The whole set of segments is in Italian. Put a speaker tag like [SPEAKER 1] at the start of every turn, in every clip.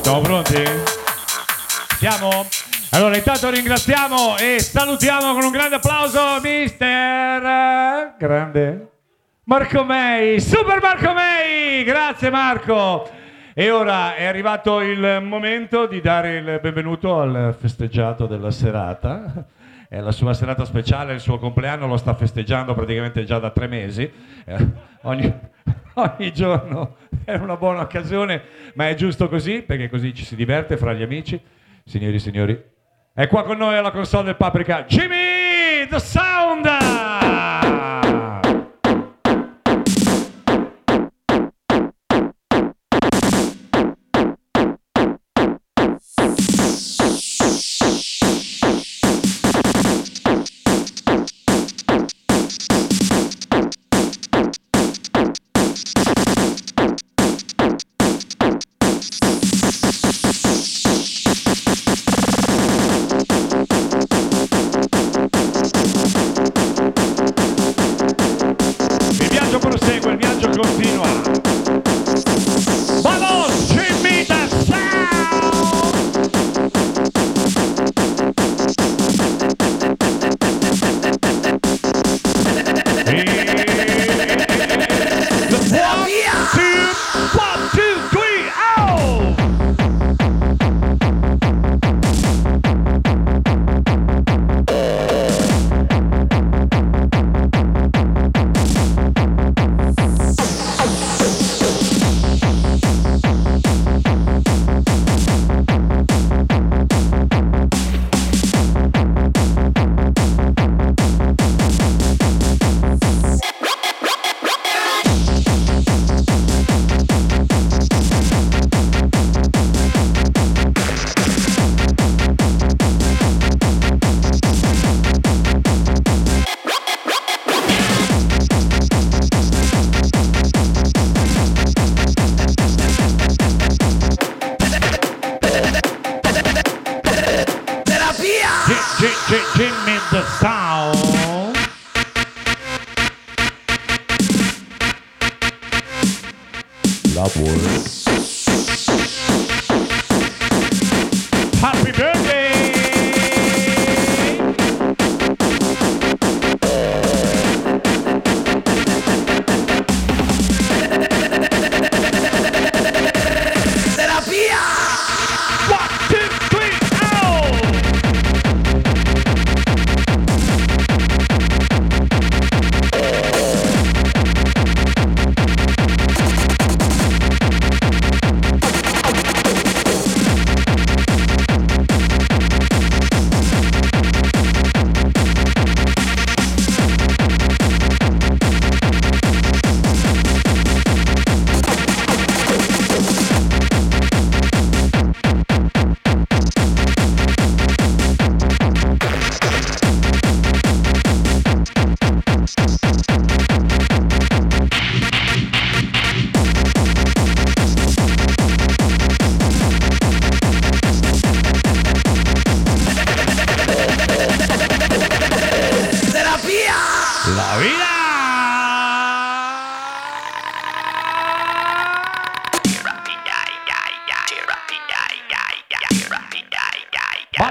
[SPEAKER 1] Siamo pronti? Siamo? Allora, intanto ringraziamo e salutiamo con un grande applauso mister grande Marco Mei, Super Marco Mei! Grazie Marco! E ora è arrivato il momento di dare il benvenuto al festeggiato della serata. È la sua serata speciale, il suo compleanno lo sta festeggiando praticamente già da tre mesi. Eh, ogni, ogni giorno è una buona occasione, ma è giusto così perché così ci si diverte fra gli amici. Signori e signori, è qua con noi alla console del Paprika Jimmy The Sound!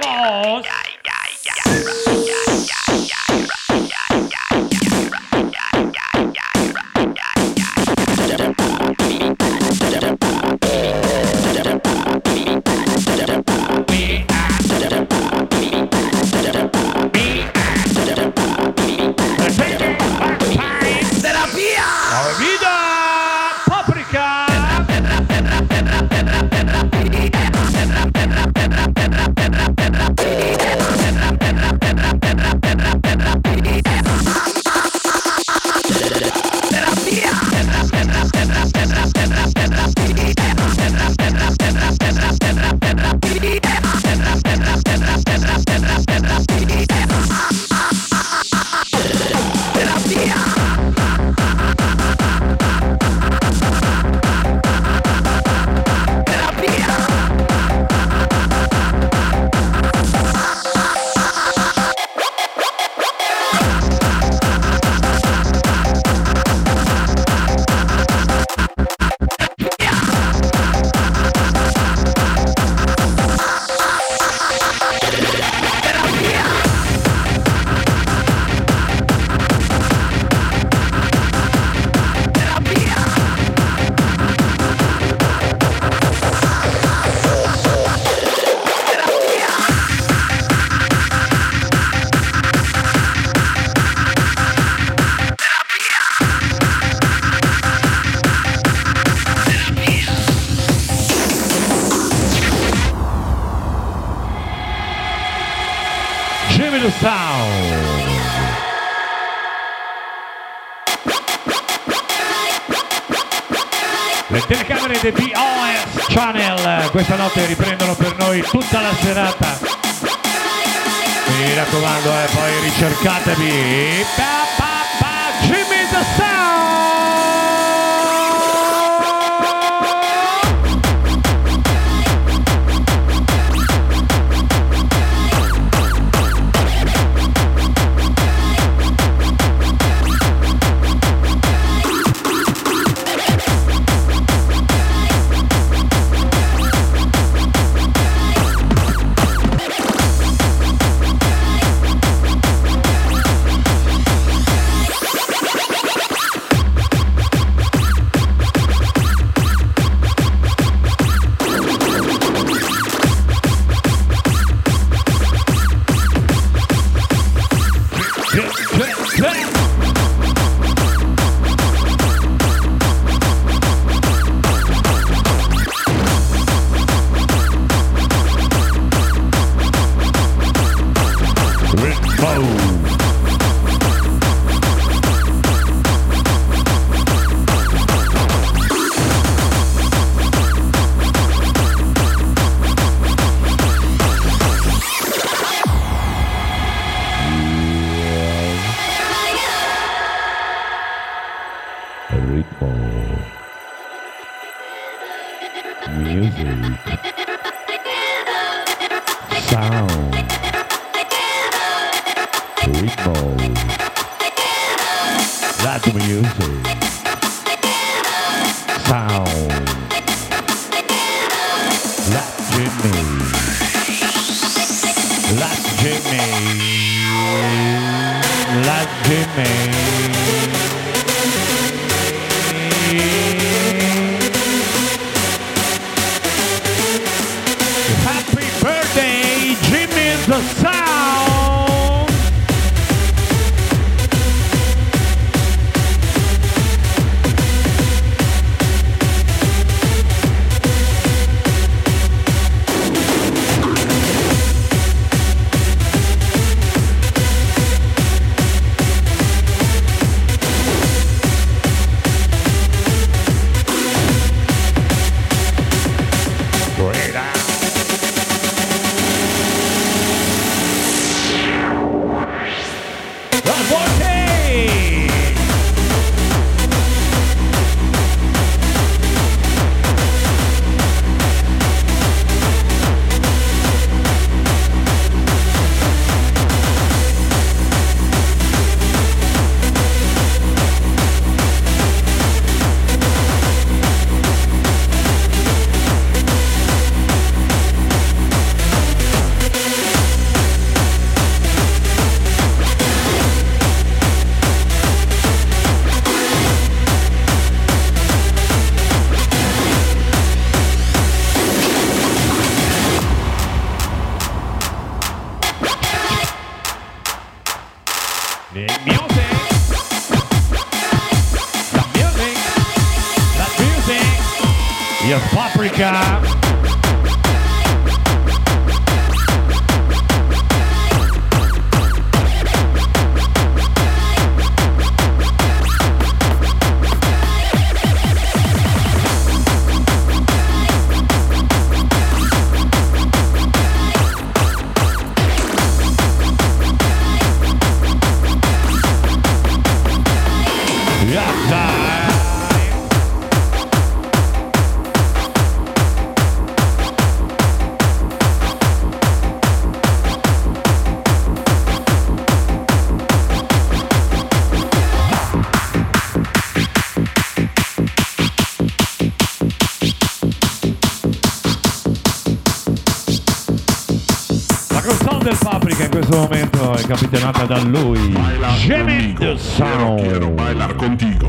[SPEAKER 1] ¡Vamos! Le telecamere di BOS Channel questa notte riprendono per noi tutta la serata. Mi raccomando, eh, poi ricercatevi. Pa, pa, pa, Jimmy the Sound. Capitanata da lui. Gemendo Sound.
[SPEAKER 2] Quiero bailar contigo.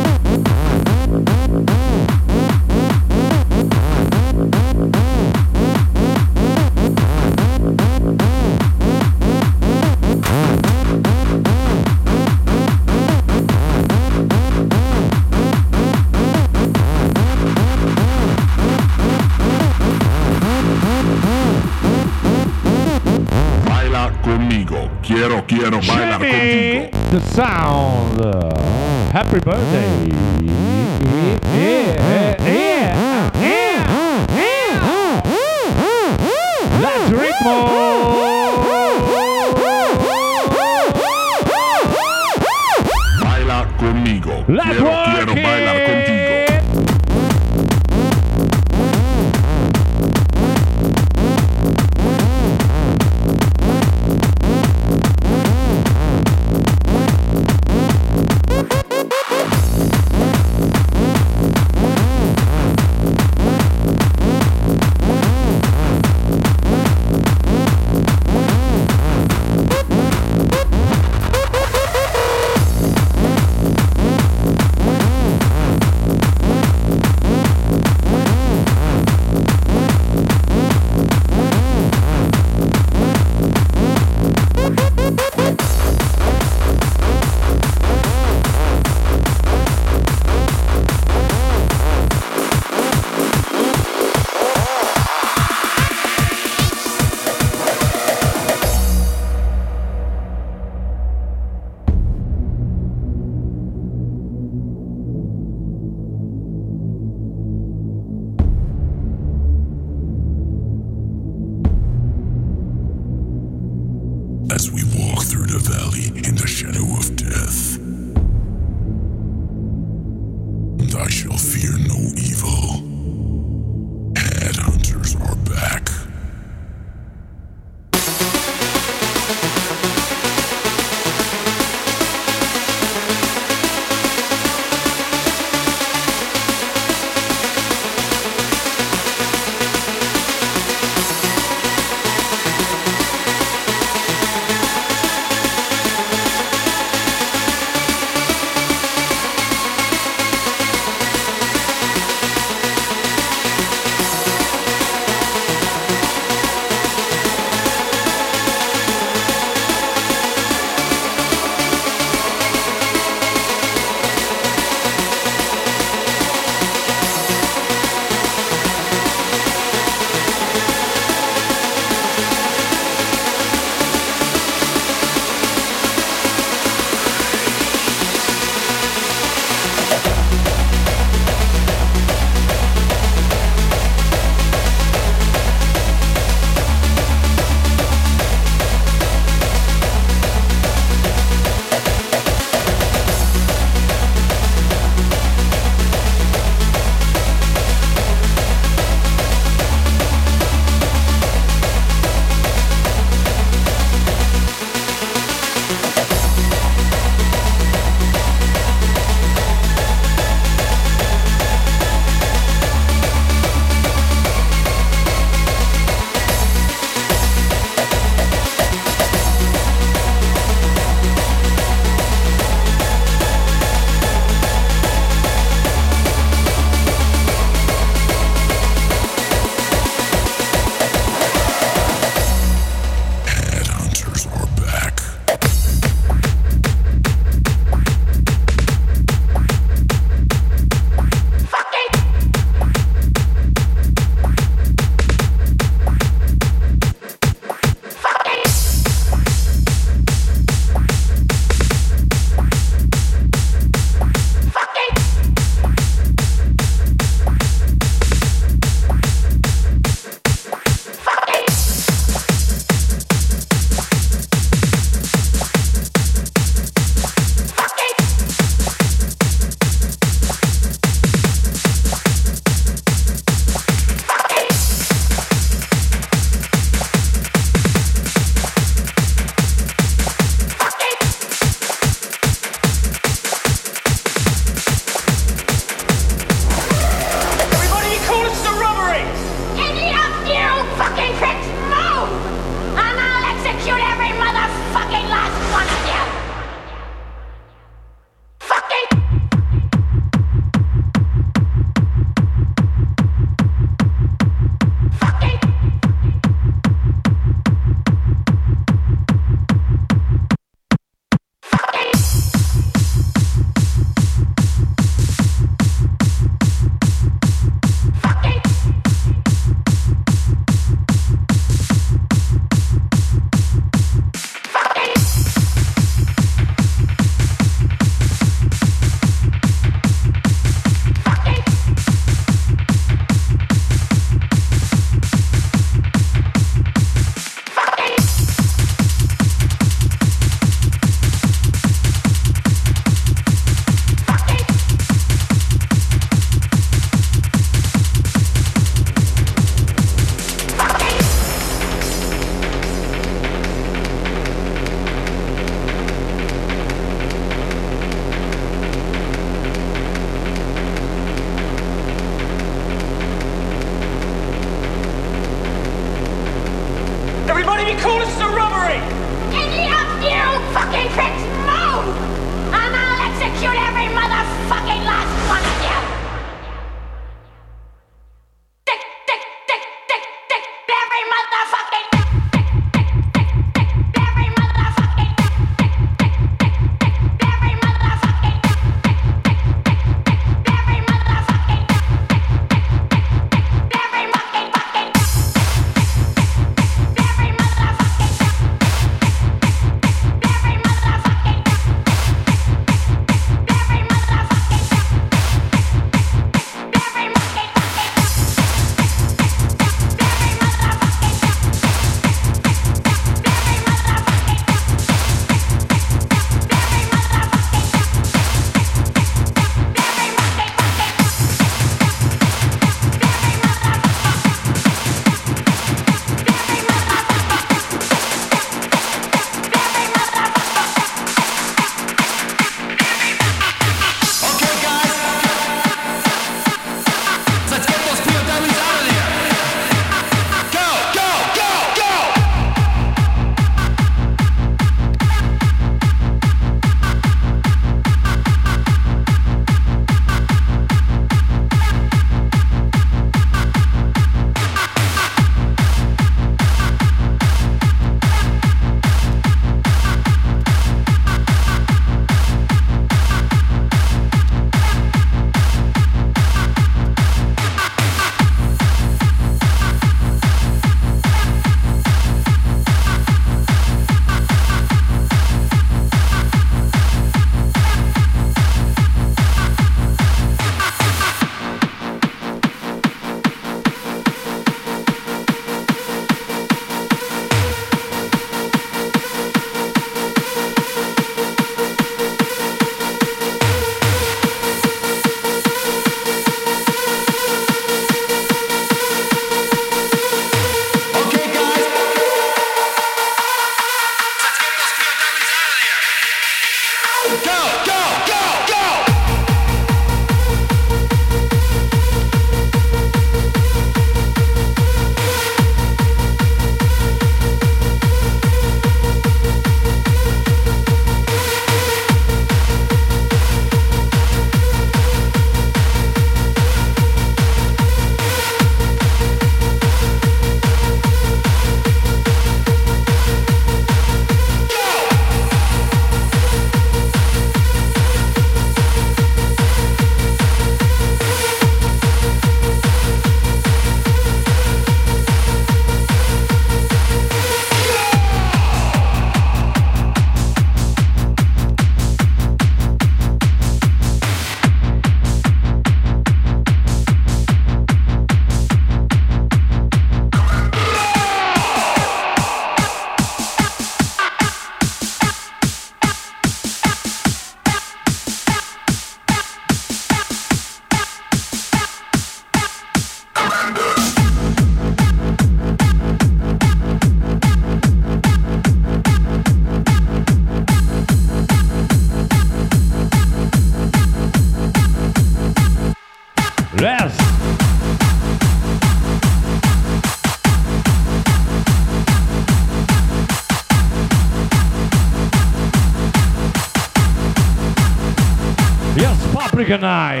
[SPEAKER 1] Paprika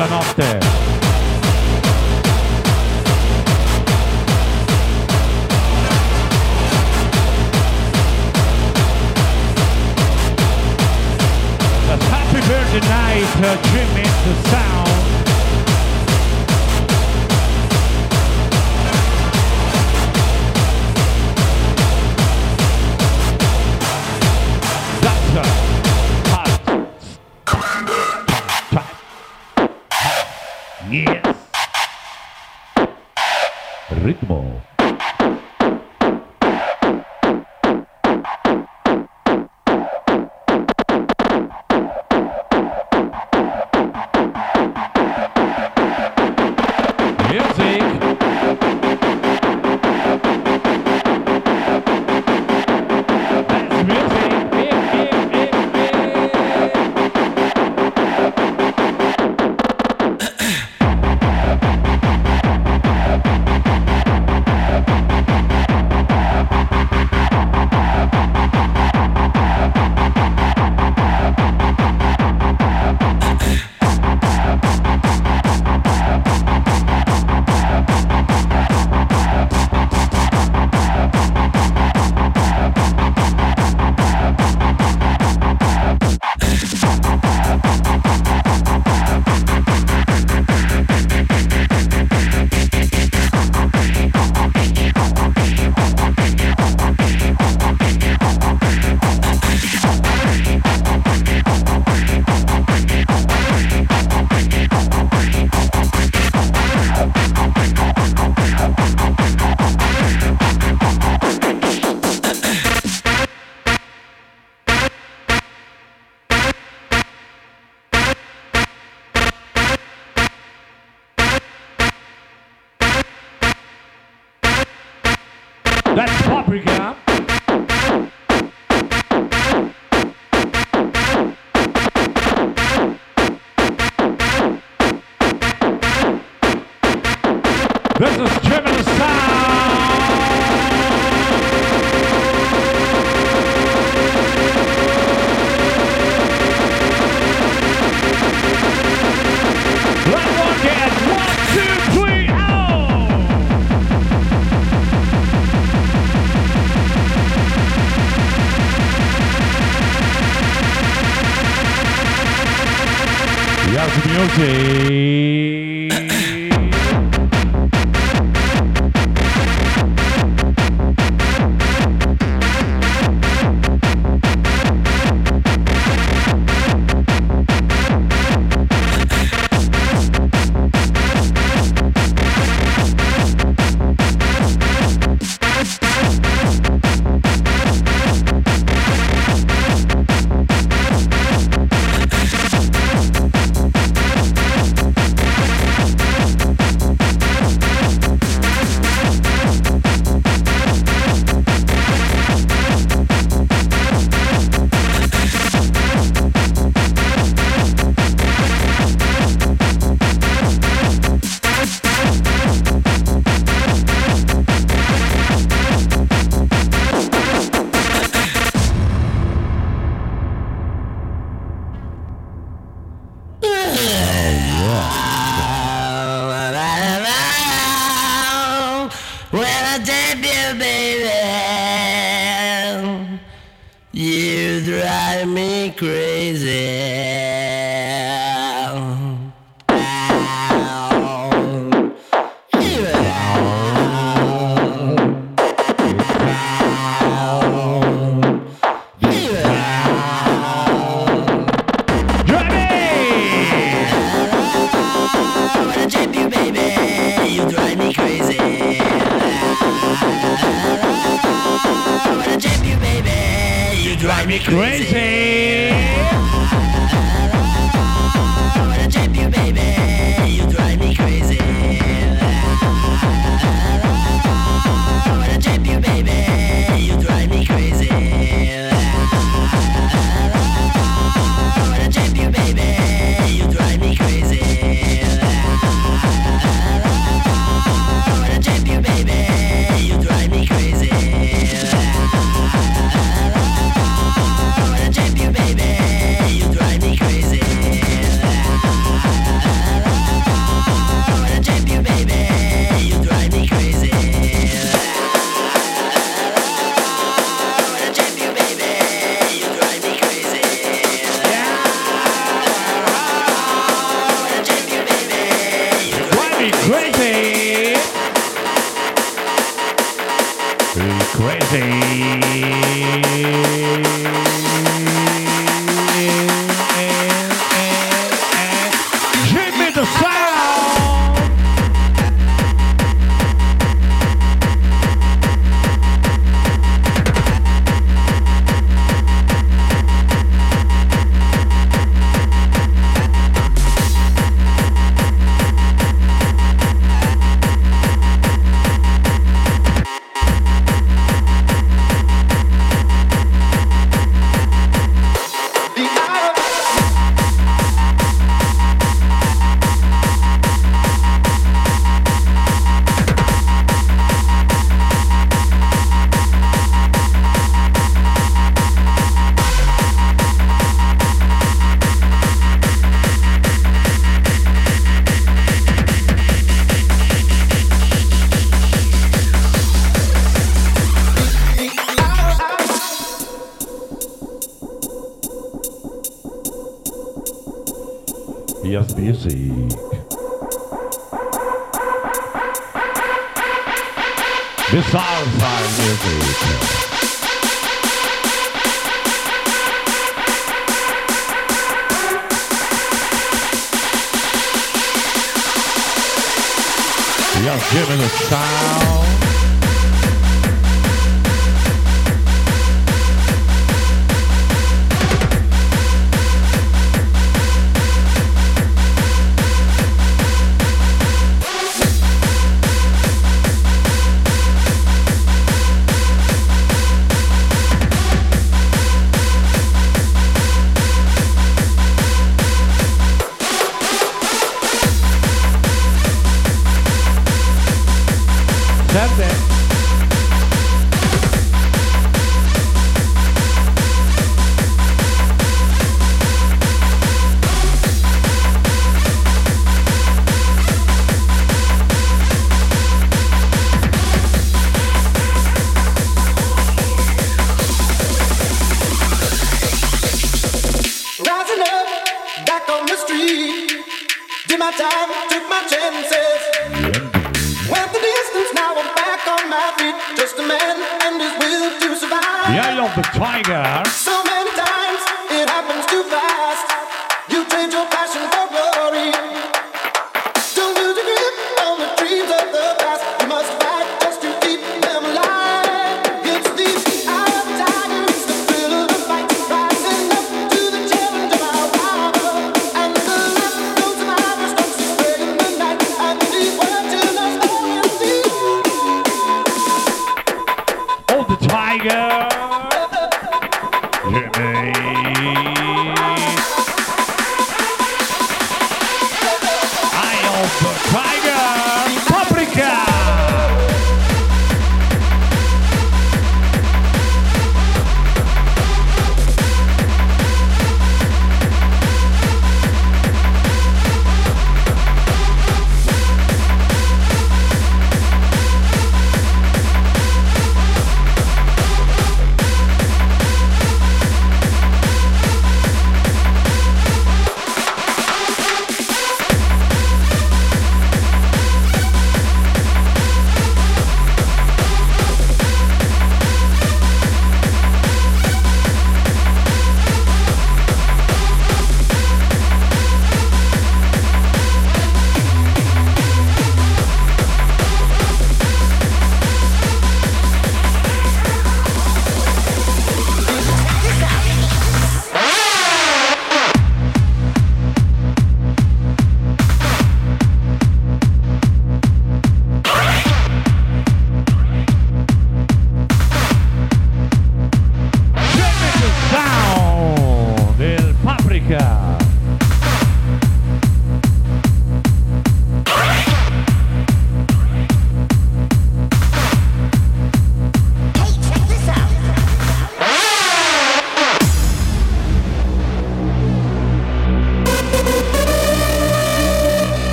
[SPEAKER 1] della notte.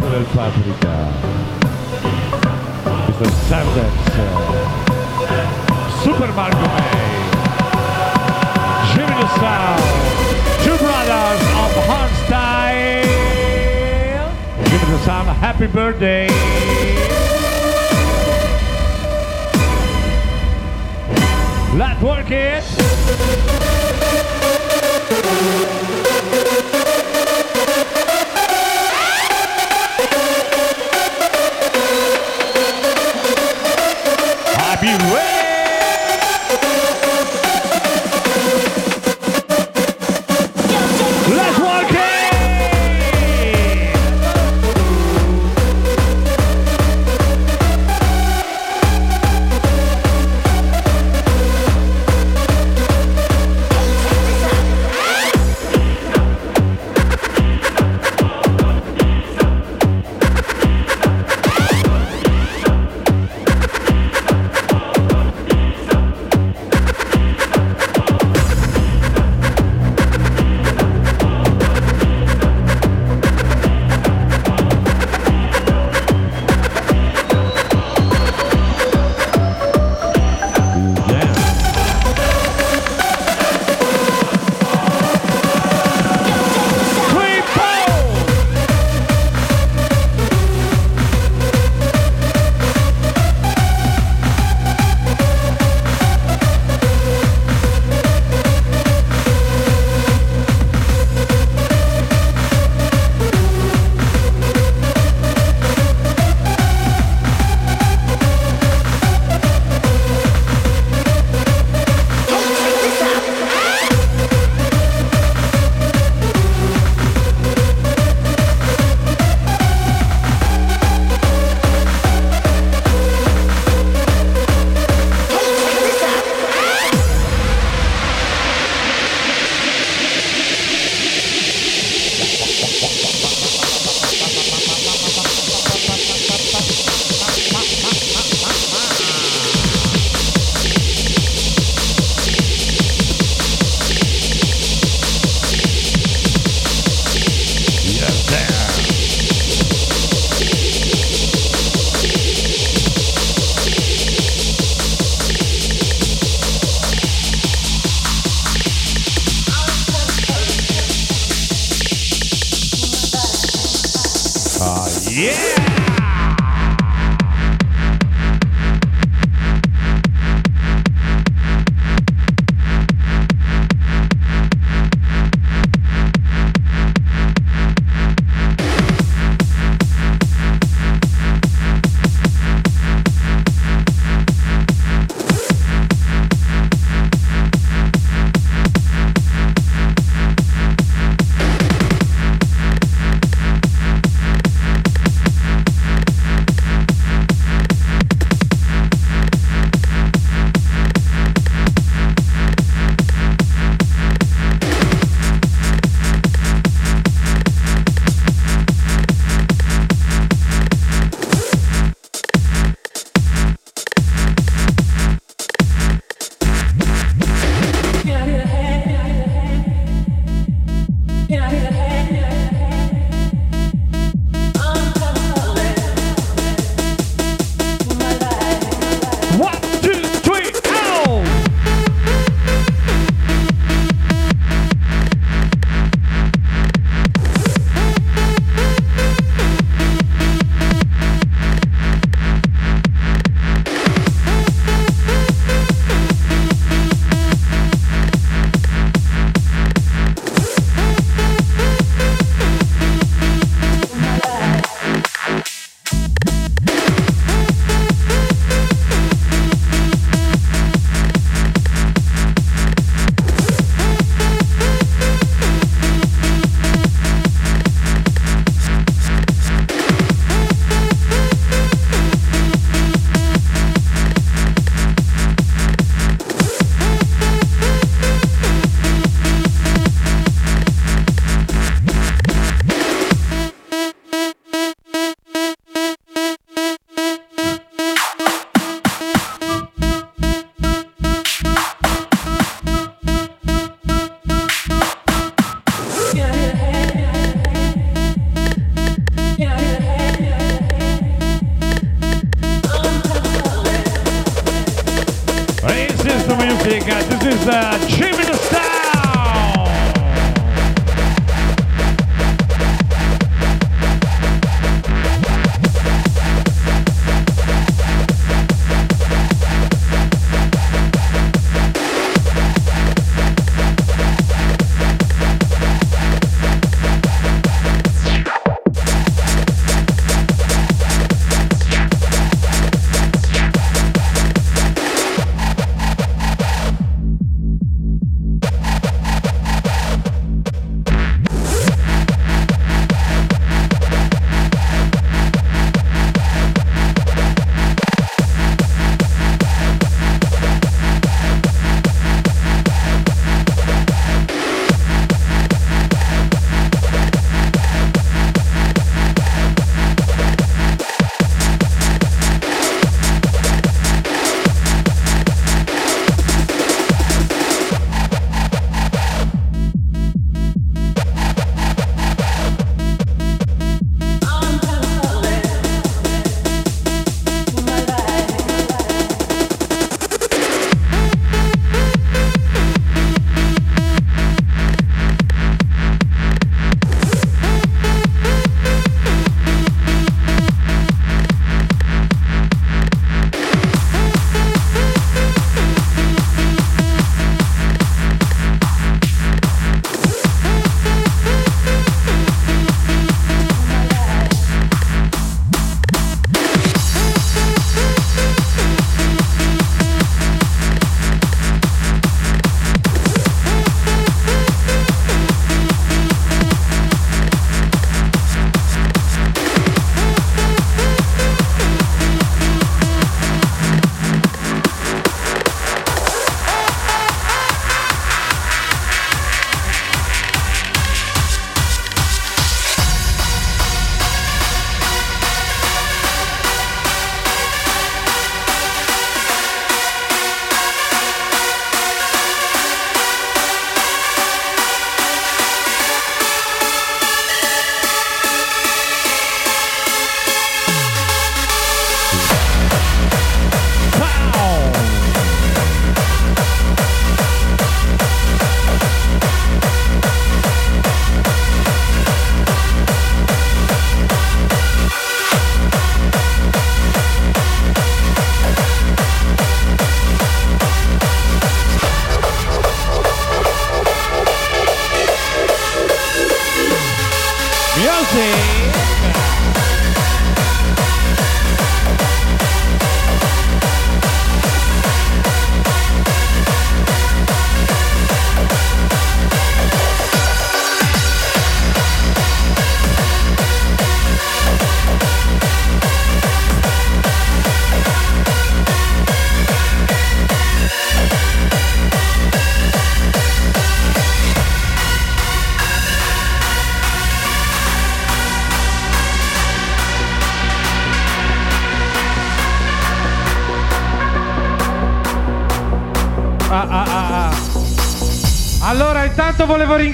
[SPEAKER 1] Note del paprika. Mr. Sanders. Super Marco May. Jimmy the Sound. Two brothers of Hardstyle. Jimmy the Sound, happy birthday. Let's work it.
[SPEAKER 3] you.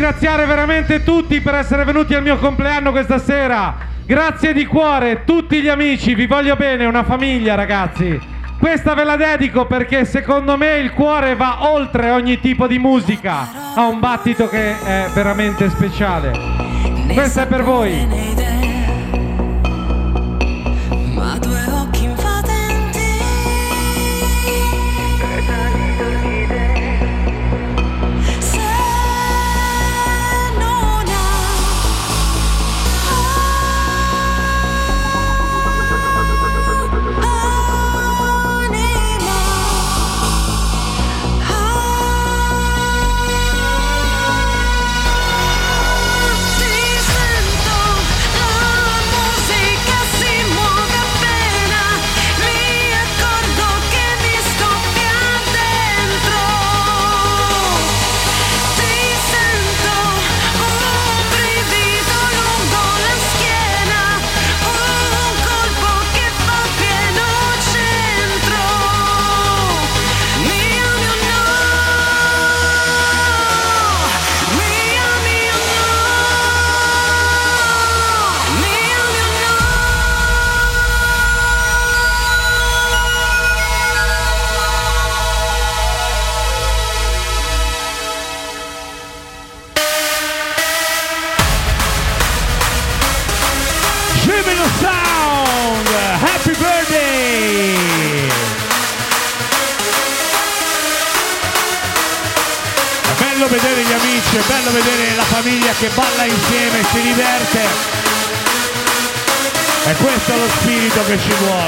[SPEAKER 3] Ringraziare veramente tutti per essere venuti al mio compleanno questa sera. Grazie di cuore, tutti gli amici, vi voglio bene, una famiglia, ragazzi. Questa ve la dedico perché secondo me il cuore va oltre ogni tipo di musica. Ha un battito che è veramente speciale. Questa è per voi.
[SPEAKER 1] Spirito che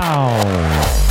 [SPEAKER 1] the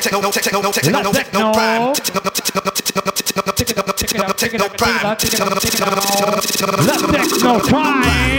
[SPEAKER 1] techno,
[SPEAKER 4] no
[SPEAKER 1] techno, no techno, no techno prime. Techno prime. Techno prime.